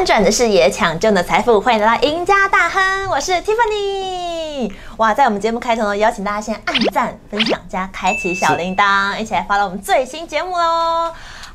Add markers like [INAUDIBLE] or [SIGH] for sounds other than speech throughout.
翻转的视野，抢救的财富，欢迎来到赢家大亨，我是 Tiffany。哇，在我们节目开头呢，邀请大家先按赞、分享加开启小铃铛，一起来发到我们最新节目喽。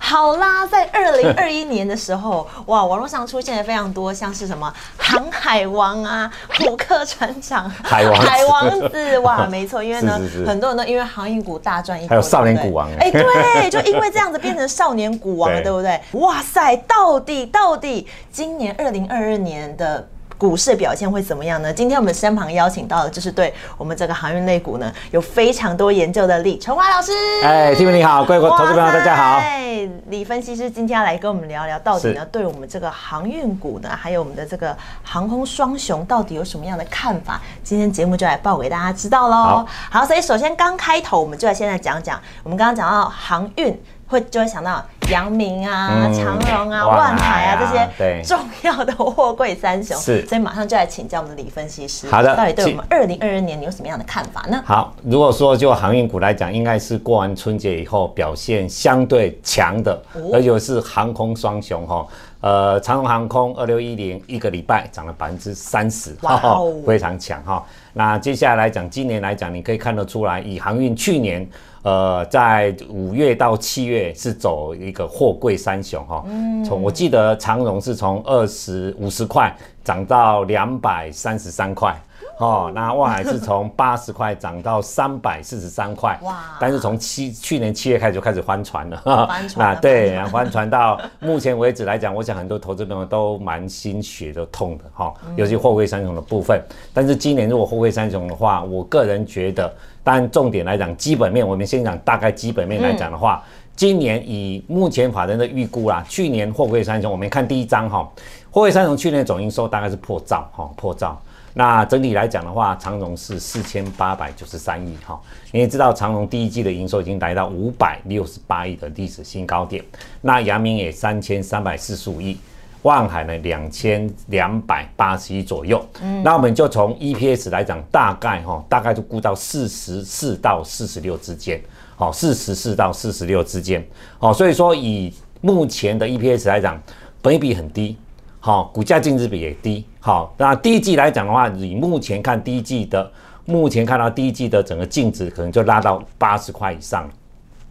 好啦，在二零二一年的时候，[LAUGHS] 哇，网络上出现了非常多，像是什么航海王啊、虎克船长、海王子海王子，哇，[LAUGHS] 没错，因为呢是是，是很多人都因为航运股大赚一波，还有少年股王哎，对，就因为这样子变成少年股王了，[LAUGHS] 对对不对？哇塞，到底到底今年二零二二年的。股市表现会怎么样呢？今天我们身旁邀请到的就是对我们这个航运类股呢有非常多研究的李春华老师。哎，Tim 你好，各位投资朋友大家好。哎，李分析师今天要来跟我们聊聊，到底呢是对我们这个航运股呢，还有我们的这个航空双雄到底有什么样的看法？今天节目就来报给大家知道喽好。好，所以首先刚开头我们就来现在讲讲，我们刚刚讲到航运。会就会想到阳明啊、嗯长荣啊、万万海海啊啊这些对重要的货柜三雄，是所以马上就来请教我们的李分析师，好的到底对我请们二零二二年你有什么样的看法呢？好，如果说就航运股来讲，应该是过完春节以后表现相对强的，哦而且是航空双雄哈。呃，长荣航空二六一零一个礼拜涨了百分之三十，哇哦非常强哈。那接下来来讲，今年来讲，你可以看得出来，以航运去年。呃，在五月到七月是走一个货柜三雄哈，从我记得长荣是从二十五十块涨到两百三十三块，哦，那万海是从八十块涨到三百四十三块，哇但是从七去年七月开始就开始翻船了，哈翻船了 [LAUGHS] 那对，翻船到目前为止来讲，我想很多投资朋友都蛮心血都痛的哈，尤其货柜三雄的部分。但是今年如果货柜三雄的话，我个人觉得，当然重点来讲，基本面我们先讲大概基本面来讲的话。今年以目前法人的预估啦，去年货柜三雄，我们看第一章哈，货柜三雄去年总营收大概是破兆哈，破兆。那整体来讲的话，长荣是四千八百九十三亿哈，你也知道长荣第一季的营收已经来到五百六十八亿的历史新高点，那阳明也三千三百四十五亿。万海呢，两千两百八十亿左右。嗯，那我们就从 EPS 来讲，大概哈，大概就估到四十四到四十六之间。好，四十四到四十六之间。好，所以说以目前的 EPS 来讲，本益比很低。好，股价净值比也低。好，那第一季来讲的话，以目前看第一季的，目前看到第一季的整个净值可能就拉到八十块以上。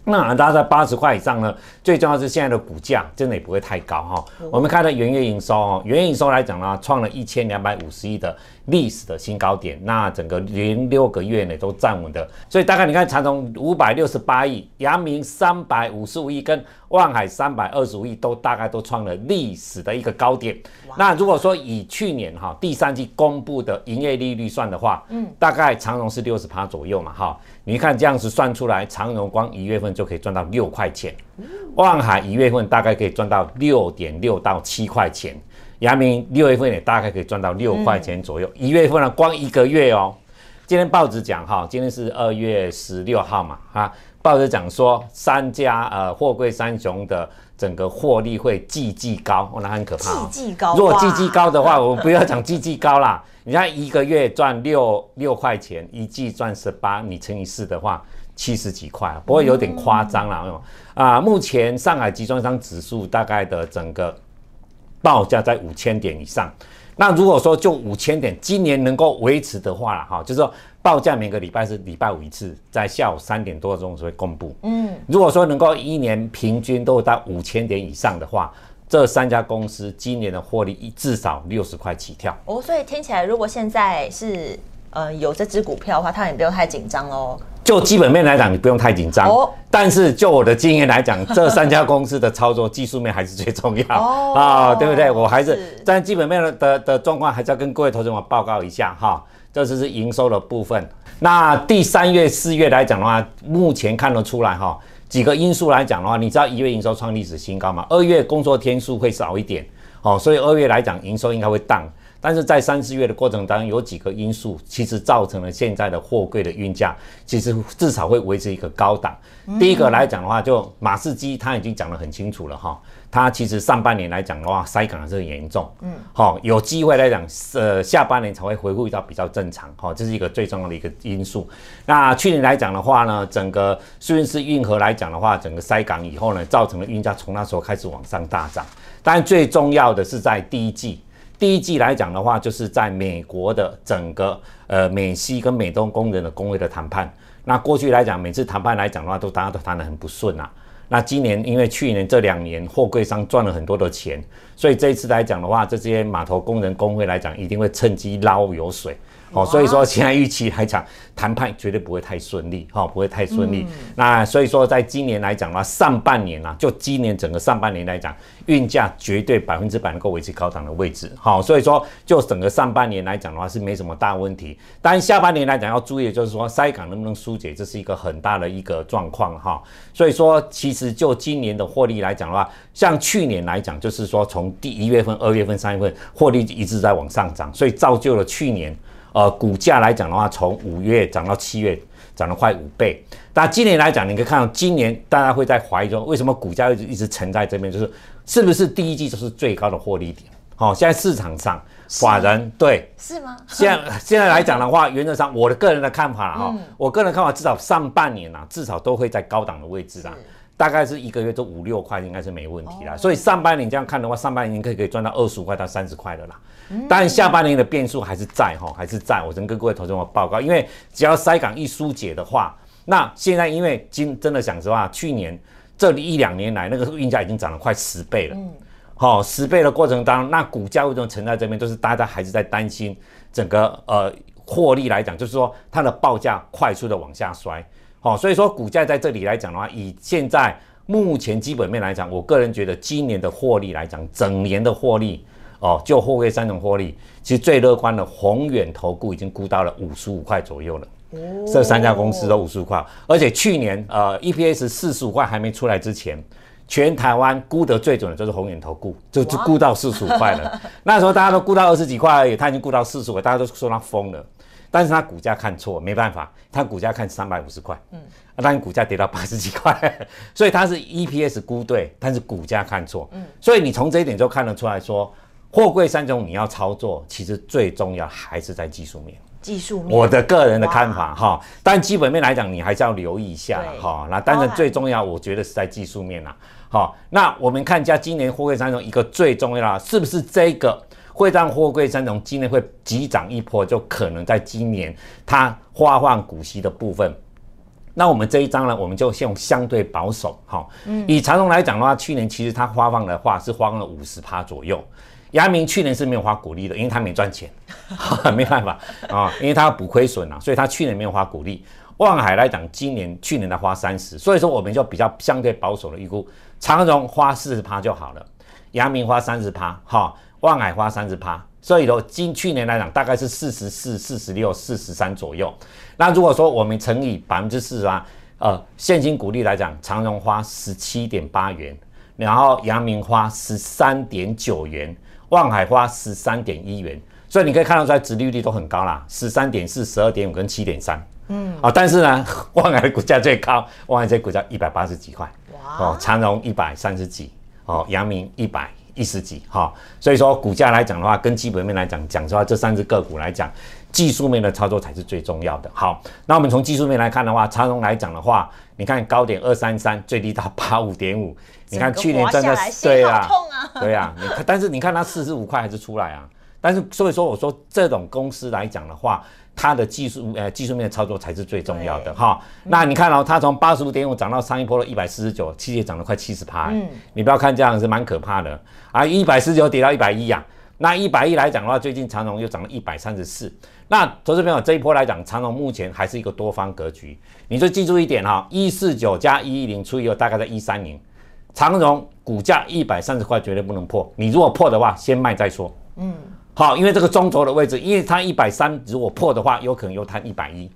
那拉在八十块以上呢，最重要是现在的股价真的也不会太高哈。我们看到元月营收哦，元月营收来讲呢，创了一千两百五十亿的历史的新高点，那整个连六个月呢都站稳的，所以大概你看长荣五百六十八亿，阳明三百五十五亿，跟万海三百二十五亿都大概都创了历史的一个高点。那如果说以去年哈第三季公布的营业利率算的话，嗯，大概长荣是六十趴左右嘛哈。你看这样子算出来，长荣光一月份就可以赚到六块钱，万海一月份大概可以赚到六点六到七块钱，阳明六月份也大概可以赚到六块钱左右。一、月份呢，光一个月哦。今天报纸讲哈，今天是二月十六号嘛哈，报纸讲说三家呃货柜三雄的整个获利会季季高，哦，那很可怕、哦。季季高如果季季高的话，我们不要讲季季高啦。[LAUGHS] 你看一个月赚六六块钱，一季赚十八，你乘以四的话，七十几块，不过有点夸张了。啊、目前上海集装箱指数大概的整个报价在五千点以上。那如果说就五千点，今年能够维持的话了，哈，就是说报价每个礼拜是礼拜五一次，在下午三点多钟会公布。嗯，如果说能够一年平均都到五千点以上的话，这三家公司今年的获利至少六十块起跳。哦，所以听起来，如果现在是呃有这只股票的话，他也不用太紧张喽。就基本面来讲，你不用太紧张。哦但是就我的经验来讲，这三家公司的操作技术面还是最重要 [LAUGHS] 哦啊、对不对？我还是是但基本面的的的状况，还是要跟各位投资者报告一下哈。这只是营收的部分。那第三月、四月来讲的话，目前看得出来哈，几个因素来讲的话，你知道一月营收创历史新高嘛？二月工作天数会少一点，哦，所以二月来讲营收应该会荡。但是在三四月的过程当中，有几个因素其实造成了现在的货柜的运价，其实至少会维持一个高档。第一个来讲的话，就马士基他已经讲得很清楚了哈，他其实上半年来讲的话，塞港是很严重，嗯，好，有机会来讲，呃，下半年才会回复到比较正常，哈，这是一个最重要的一个因素。那去年来讲的话呢，整个苏伊士运河来讲的话，整个塞港以后呢，造成了运价从那时候开始往上大涨。但最重要的是在第一季。第一季来讲的话，就是在美国的整个呃美西跟美东工人的工会的谈判。那过去来讲，每次谈判来讲的话，都大家都谈得很不顺啊。那今年因为去年这两年货柜商赚了很多的钱，所以这一次来讲的话，这些码头工人工会来讲，一定会趁机捞油水。哦，所以说现在预期来讲，谈判绝对不会太顺利，哈，不会太顺利。那所以说，在今年来讲的话，上半年啊，就今年整个上半年来讲，运价绝对百分之百能够维持高档的位置，好，所以说就整个上半年来讲的话是没什么大问题。但下半年来讲要注意，就是说塞港能不能疏解，这是一个很大的一个状况，哈。所以说，其实就今年的获利来讲的话，像去年来讲，就是说从第一月份、二月份、三月份获利一直在往上涨，所以造就了去年。呃，股价来讲的话，从五月涨到七月，涨了快五倍。那今年来讲，你可以看到，今年大家会在怀疑说，为什么股价一直一直沉在这边？就是是不是第一季就是最高的获利点？好，现在市场上法人对是吗？现在现在来讲的话，原则上我的个人的看法哈，我个人看法至少上半年啊，至少都会在高档的位置啦。大概是一个月都五六块，应该是没问题啦。所以上半年这样看的话，上半年可以可以赚到二十五块到三十块的啦。但下半年的变数还是在哈，还是在。我先跟各位投资者报告，因为只要塞港一疏解的话，那现在因为今真的讲实话，去年这里一两年来那个运价已经涨了快十倍了。嗯，好，十倍的过程当中，那股价为什么沉在这边？就是大家还是在担心整个呃获利来讲，就是说它的报价快速的往下摔。好，所以说股价在这里来讲的话，以现在目前基本面来讲，我个人觉得今年的获利来讲，整年的获利哦，就货柜三种获利，其实最乐观的宏远投顾已经估到了五十五块左右了。哦，这三家公司都五十五块，而且去年呃 EPS 四十五块还没出来之前，全台湾估得最准的就是宏远投顾，就就估到四十五块了。[LAUGHS] 那时候大家都估到二十几块而已，他已经估到四十五，大家都说他疯了。但是它股价看错，没办法，它股价看三百五十块，嗯，啊，但股价跌到八十几块，[LAUGHS] 所以它是 EPS 估对，但是股价看错，嗯，所以你从这一点就看得出来说，货柜三种你要操作，其实最重要还是在技术面，技术面，我的个人的看法哈，但基本面来讲，你还是要留意一下哈，那当然最重要，我觉得是在技术面啦，好，那我们看一下今年货柜三中一个最重要的是不是这个？会让货柜三雄今年会急涨一波，就可能在今年它发放股息的部分。那我们这一张呢，我们就用相对保守，哈，嗯，以长荣来讲的话，去年其实它发放的话是发放了五十趴左右。阳明去年是没有发股利的，因为它没赚钱，[LAUGHS] 没办法啊，因为它要补亏损啊，所以它去年没有发股利。望海来讲，今年去年它花三十，所以说我们就比较相对保守的预估，长荣花四十趴就好了，阳明花三十趴，哈。望海花三十趴，所以说今去年来讲大概是四十四、四十六、四十三左右。那如果说我们乘以百分之四十八，呃，现金股利来讲，长荣花十七点八元，然后阳明花十三点九元，望海花十三点一元。所以你可以看到出来，殖利率都很高啦，十三点四、十二点五跟七点三。嗯，啊，但是呢，[LAUGHS] 望海的股价最高，望海这股价一百八十几块，哇，哦，长荣一百三十几，哦，阳明一百。一十几哈，所以说股价来讲的话，跟基本面来讲，讲实话，这三只个股来讲，技术面的操作才是最重要的。好，那我们从技术面来看的话，长荣来讲的话，你看高点二三三，最低到八五点五，你看去年真的对啊，对啊，你看，但是你看它四十五块还是出来啊，但是所以说我说这种公司来讲的话。它的技术呃技术面的操作才是最重要的哈。那你看哦，它从八十五点五涨到上一波的一百四十九，其实也涨了快七十趴。嗯，你不要看这样是蛮可怕的啊，一百四十九跌到一百一呀。那一百一来讲的话，最近长荣又涨了一百三十四。那投资朋友这一波来讲，长荣目前还是一个多方格局。你就记住一点哈，一四九加一一零除以二大概在一三零，长荣股价一百三十块绝对不能破。你如果破的话，先卖再说。嗯。好，因为这个中轴的位置，因为它一百三，如果破的话，有可能又探一百一。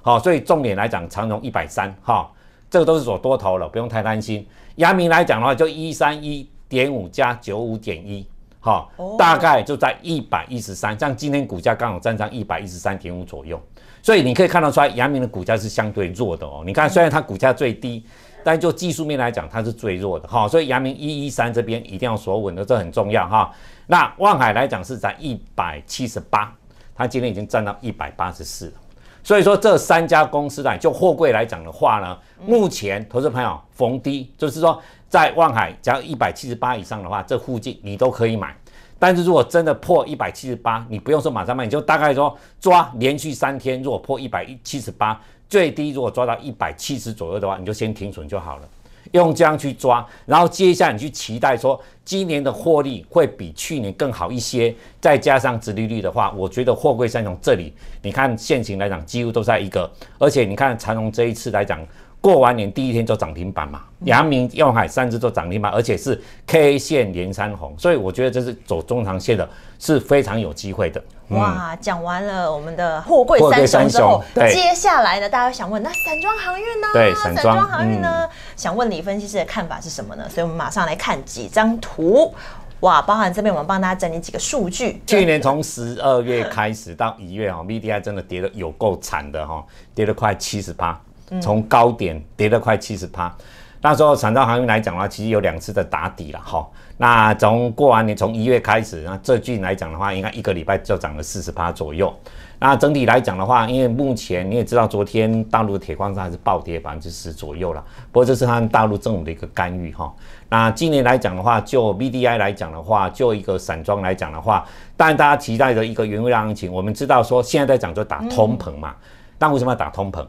好，所以重点来讲，长荣一百三，哈，这个都是走多头了，不用太担心。阳明来讲的话，就一三一点五加九五点一，好、哦大概就在一百一十三，像今天股价刚好站上一百一十三点五左右，所以你可以看得出来，阳明的股价是相对弱的哦。你看，虽然它股价最低，但就技术面来讲，它是最弱的哈、所以阳明一一三这边一定要锁稳的，这很重要哈、那望海来讲是在一百七十八，它今天已经站到一百八十四。所以说这三家公司呢，就货柜来讲的话呢，目前投资朋友逢低，就是说在望海只要一百七十八以上的话，这附近你都可以买。但是如果真的破一百七十八，你不用说马上卖，你就大概说抓连续三天，如果破一百一七十八，最低如果抓到一百七十左右的话，你就先停损就好了。用这样去抓，然后接下来你去期待说今年的获利会比去年更好一些，再加上殖利率的话，我觉得货柜三雄这里，你看现行来讲几乎都在一个，而且你看长荣这一次来讲，过完年第一天就涨停板嘛，阳明、耀海三只都涨停板，而且是 K 线连三红，所以我觉得这是走中长线的，是非常有机会的。哇，讲完了我们的货柜三雄之后接下来呢，大家会想问，那散装航运呢？对散装嗯航运呢？想问李分析师的看法是什么呢？所以我们马上来看几张图。哇，包含这边我们帮大家整理几个数据。去年从十二月开始到一月哈，VDI 真的跌的有够惨的哈，跌了快七十趴，从高点跌了快七十趴。那时候散装航运来讲的话，其实有两次的打底了哈。那从过完年从一月开始，那这季来讲的话，应该一个礼拜就涨了四十趴左右。那整体来讲的话，因为目前你也知道，昨天大陆的铁矿石还是暴跌百分之十左右了。不过这是他们大陆政府的一个干预哈。那今年来讲的话，就 VDI 来讲的话，就一个散装来讲的话，当然大家期待的一个原油量行情，我们知道说现在在讲就打通膨嘛，但为什么要打通膨？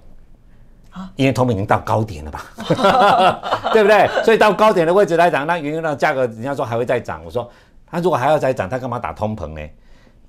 因为通膨已经到高点了吧，[LAUGHS] 对不对？所以到高点的位置来讲，那原油的价格人家说还会再涨，我说他如果还要再涨，他干嘛打通膨呢？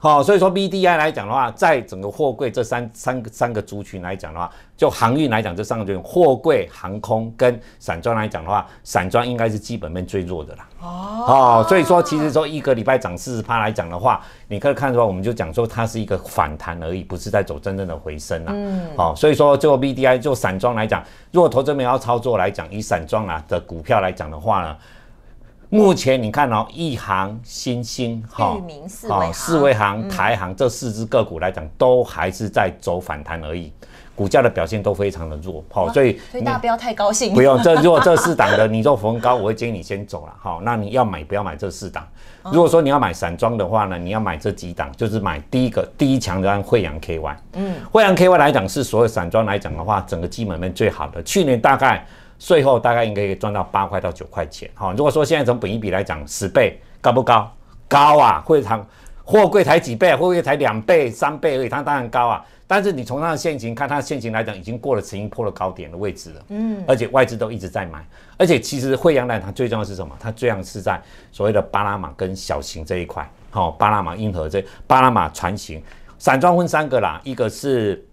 好、所以说 BDI 来讲的话，在整个货柜这三三个三个族群来讲的话，就航运来讲，这三个族群，货柜、航空跟散装来讲的话，散装应该是基本面最弱的啦。哦，所以说其实说一个礼拜涨四十趴来讲的话，你可以看出来，我们就讲说它是一个反弹而已，不是在走真正的回升啦。嗯，好、所以说就 BDI 就散装来讲，如果投资者要操作来讲，以散装啊的股票来讲的话呢，目前你看哦，一行、新兴、哈四维航四维行、台行这四只个股来讲，都还是在走反弹而已，股价的表现都非常的弱。好、所以所以大家不要太高兴。不用，这如果这四档的你做逢高，我会建议你先走了。好，那你要买不要买这四档。如果说你要买散装的话呢，你要买这几档，就是买第一个第一强的按惠阳 KY。嗯，惠阳 KY 来讲是所有散装来讲的话，整个基本面最好的。去年大概税后大概应该可以赚到八块到九块钱。好，如果说现在从本一比来讲，十倍高不高？高啊！会长货柜才几倍，货柜才两倍、三倍而已，它当然高啊。但是你从它的现形看，它的现形来讲，已经过了曾经破了高点的位置了。嗯，而且外资都一直在买，而且其实惠阳来它最重要是什么？它最重要是在所谓的巴拿马跟小型这一块。好、巴拿马硬核这巴拿马船型散装分三个啦，一个是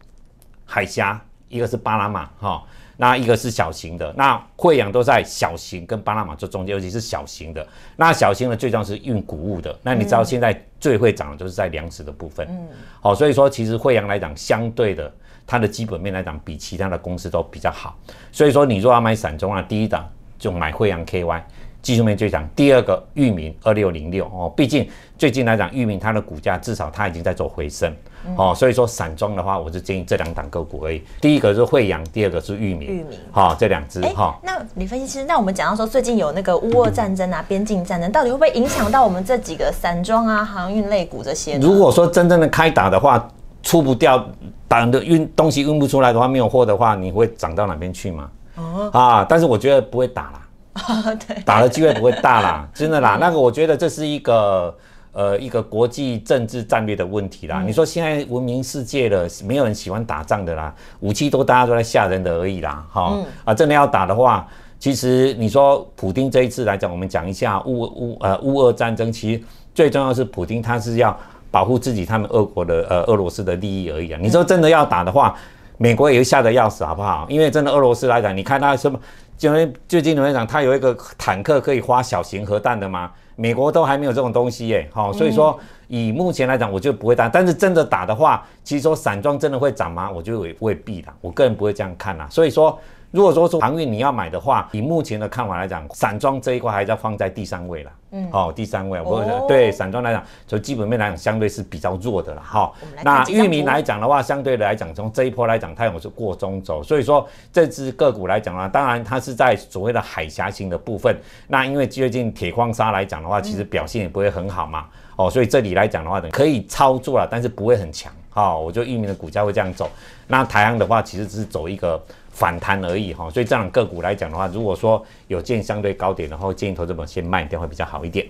海峡，一个是巴拿马，哈、那一个是小型的，那惠阳都在小型跟巴拿马这中间，尤其是小型的。那小型的最重要是运谷物的。那你知道现在最会涨的就是在粮食的部分，嗯，好、所以说其实惠阳来讲，相对的它的基本面来讲，比其他的公司都比较好。所以说你如果要买散装啊，第一档就买惠阳 KY。技术面最强，第二个域名二六零六哦，毕竟最近来讲，域名它的股价至少它已经在做回升、哦，所以说散装的话，我是建议这两档个股而已。第一个是惠阳，第二个是域名，裕民好、这两只哎、哈。那李分析师，那我们讲到说最近有那个乌俄战争啊、边境战争，到底会不会影响到我们这几个散装啊、航运类股这些？如果说真正的开打的话，出不掉，打的运东西运不出来的话，没有货的话，你会涨到哪边去吗？哦啊，但是我觉得不会打啦。[LAUGHS] 对，打的机会不会大啦，[LAUGHS] 真的啦。那个我觉得这是一个呃一个国际政治战略的问题啦。你说现在文明世界了，没有人喜欢打仗的啦，武器都大家都在吓人的而已啦，哈、啊，真的要打的话。其实你说普丁这一次来讲，我们讲一下乌乌呃乌俄战争，其实最重要是普丁他是要保护自己他们俄国的呃俄罗斯的利益而已啊。你说真的要打的话，美国也会吓得要死，好不好？因为真的俄罗斯来讲，你看他什么，就最近有人讲，他有一个坦克可以发小型核弹的吗？美国都还没有这种东西耶，好、所以说以目前来讲，我就不会打。但是真的打的话，其实说散装真的会涨吗？我觉得也未必的。我个人不会这样看啦。所以说，如果说说航运你要买的话，以目前的看法来讲，散装这一块还是要放在第三位了。嗯，哦，第三位，我对散装来讲，从基本面来讲，相对是比较弱的了。哈，那域名来讲的话，相对来讲，从这一波来讲，它有是过中轴，所以说这只个股来讲呢，当然它是在所谓的海峡型的部分。那因为最近铁矿砂来讲的话，其实表现也不会很好嘛。哦，所以这里来讲的话，可以操作了，但是不会很强。好，我就域名的股价会这样走。那台阳的话，其实只是走一个反弹而已哈。所以这样个股来讲的话，如果说有见相对高点的话，建议投资者先卖掉会比较好一点。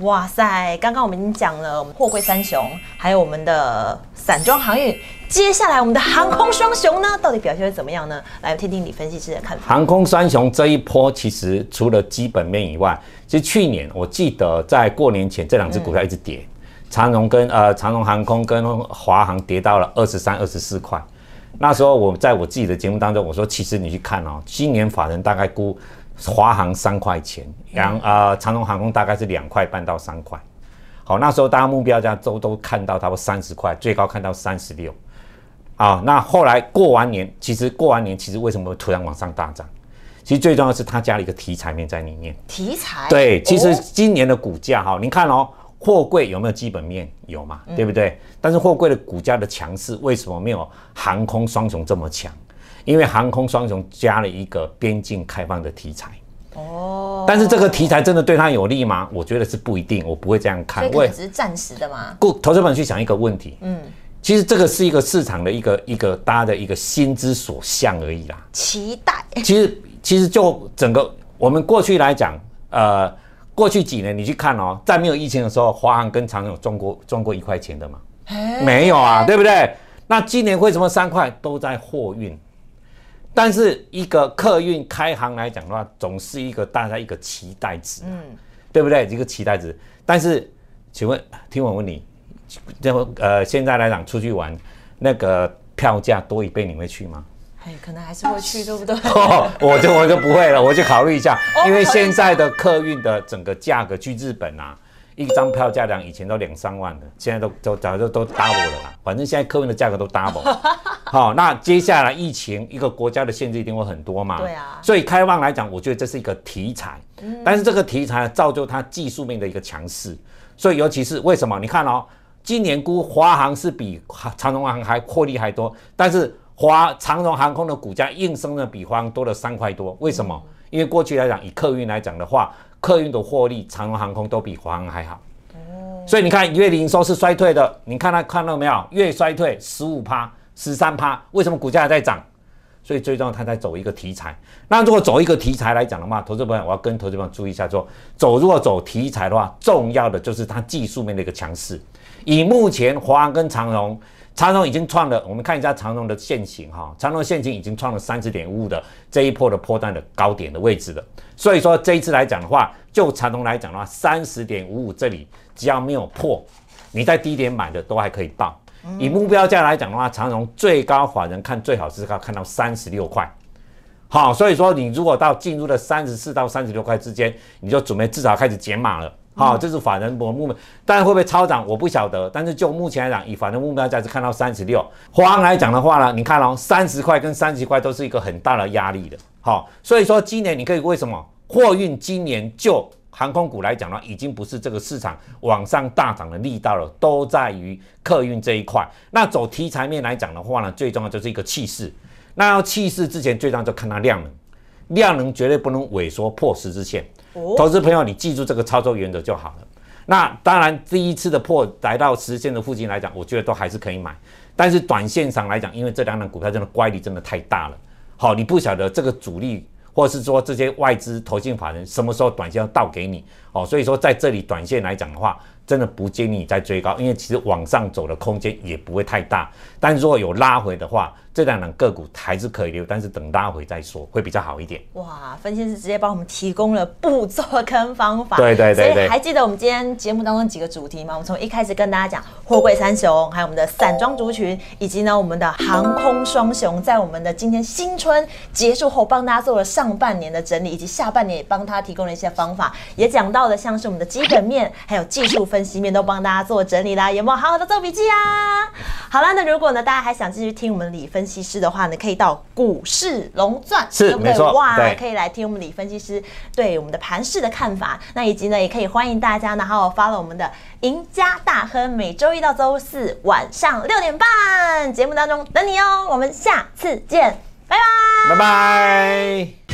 哇塞，刚刚我们已经讲了货柜三雄，还有我们的散装航运，接下来我们的航空双雄呢，到底表现会怎么样呢？来听听李分析师的看法。航空三雄这一波，其实除了基本面以外，其实去年我记得在过年前这两只股票一直跌，长荣跟呃长荣航空跟华航跌到了二十三、二十四块。那时候我在我自己的节目当中，我说其实你去看哦，今年法人大概估。华航三块钱，两呃长荣航空大概是两块半到三块，好，那时候大家目标价都都看到差不多三十块，最高看到三十六，啊，那后来过完年，其实过完年其实为什么会突然往上大涨？其实最重要是它加了一个题材面在里面。题材？对，其实今年的股价哈，您看哦，货柜有没有基本面？有嘛，对不对？但是货柜的股价的强势为什么没有航空双雄这么强？因为航空双雄加了一个边境开放的题材，哦，但是这个题材真的对他有利吗？我觉得是不一定，我不会这样看。所以只是暂时的嘛。故投资者去想一个问题，嗯，其实这个是一个市场的一个一个大家的一个心之所向而已啦。期待。其实其实就整个我们过去来讲，呃，过去几年你去看哦，在没有疫情的时候，华航跟长有赚过赚过一块钱的吗？没有啊，对不对？那今年为什么三块都在货运？但是一个客运开行来讲的话，总是一个大家一个期待值，嗯，对不对？一个期待值。但是，请问，听我问你，这呃，现在来讲出去玩，那个票价多一倍，你会去吗？哎，可能还是会去，对不对？[LAUGHS] [LAUGHS] 我就我就不会了，我就考虑一下，因为现在的客运的整个价格，去日本啊。一张票价量以前都两三万的，现在都都早就都 double 了啦。反正现在客运的价格都 double。好，那接下来疫情一个国家的限制一定会很多嘛？对啊。所以开放来讲，我觉得这是一个题材。嗯。但是这个题材造就它技术面的一个强势。所以尤其是为什么？你看哦，今年估华航是比长荣航还获利还多，但是华长荣航空的股价应声的比华航多了三块多。为什么？因为过去来讲，以客运来讲的话。客运的获利，长荣航空都比华航还好，所以你看月营收是衰退的，你看它看到没有？月衰退十五趴、十三趴，为什么股价还在涨？所以最重要，它在走一个题材。那如果走一个题材来讲的话，投资朋友我要跟投资朋友注意一下，说走如果走题材的话，重要的就是它技术面的一个强势。以目前华航跟长荣。长荣已经创了，我们看一下长荣的线型哈，长荣线型已经创了三十点五五的这一波的波段的高点的位置了。所以说这一次来讲的话，就长荣来讲的话，三十点五五这里只要没有破，你在低点买的都还可以报。以目标价来讲的话，长荣最高法人看最好是要看到三十六块。好，所以说你如果到进入了三十四到三十六块之间，你就准备至少开始减码了。好，这是法人目目标，但会不会超涨我不晓得。但是就目前来讲，以法人目标价值看到三十六。华航来讲的话呢，你看哦，三十块跟三十块都是一个很大的压力的。好，所以说今年你可以为什么货运今年就航空股来讲呢，已经不是这个市场往上大涨的力道了，都在于客运这一块。那走题材面来讲的话呢，最重要就是一个气势。那要气势之前，最重要就看它量能，量能绝对不能萎缩破十字线。投资朋友，你记住这个操作原则就好了。那当然，第一次的破来到十线的附近来讲，我觉得都还是可以买。但是短线上来讲，因为这两档股票真的乖离真的太大了。好，你不晓得这个主力或是说这些外资投信法人什么时候短线要倒给你。哦，所以说在这里短线来讲的话，真的不建议你再追高，因为其实往上走的空间也不会太大。但如果有拉回的话，这两档个股还是可以留，但是等拉回再说，会比较好一点。哇，分析师直接帮我们提供了步骤跟方法。[LAUGHS] 对对对对所以还记得我们今天节目当中几个主题吗？我们从一开始跟大家讲货柜三雄，还有我们的散装族群，以及呢我们的航空双雄，在我们的今天新春结束后，帮大家做了上半年的整理，以及下半年也帮他提供了一些方法，也讲到了像是我们的基本面，还有技术分析面都帮大家做整理啦。有没有好好的做笔记啊？好啦，那如果呢大家还想继续听我们李分析师的话呢，可以到股市龙钻，是对不对没错哇，可以来听我们李分析师对我们的盘市的看法。那以及呢，也可以欢迎大家呢，好好 follow 我们的赢家大亨，每周一到周四晚上六点半节目当中等你哦。我们下次见，拜拜。拜拜。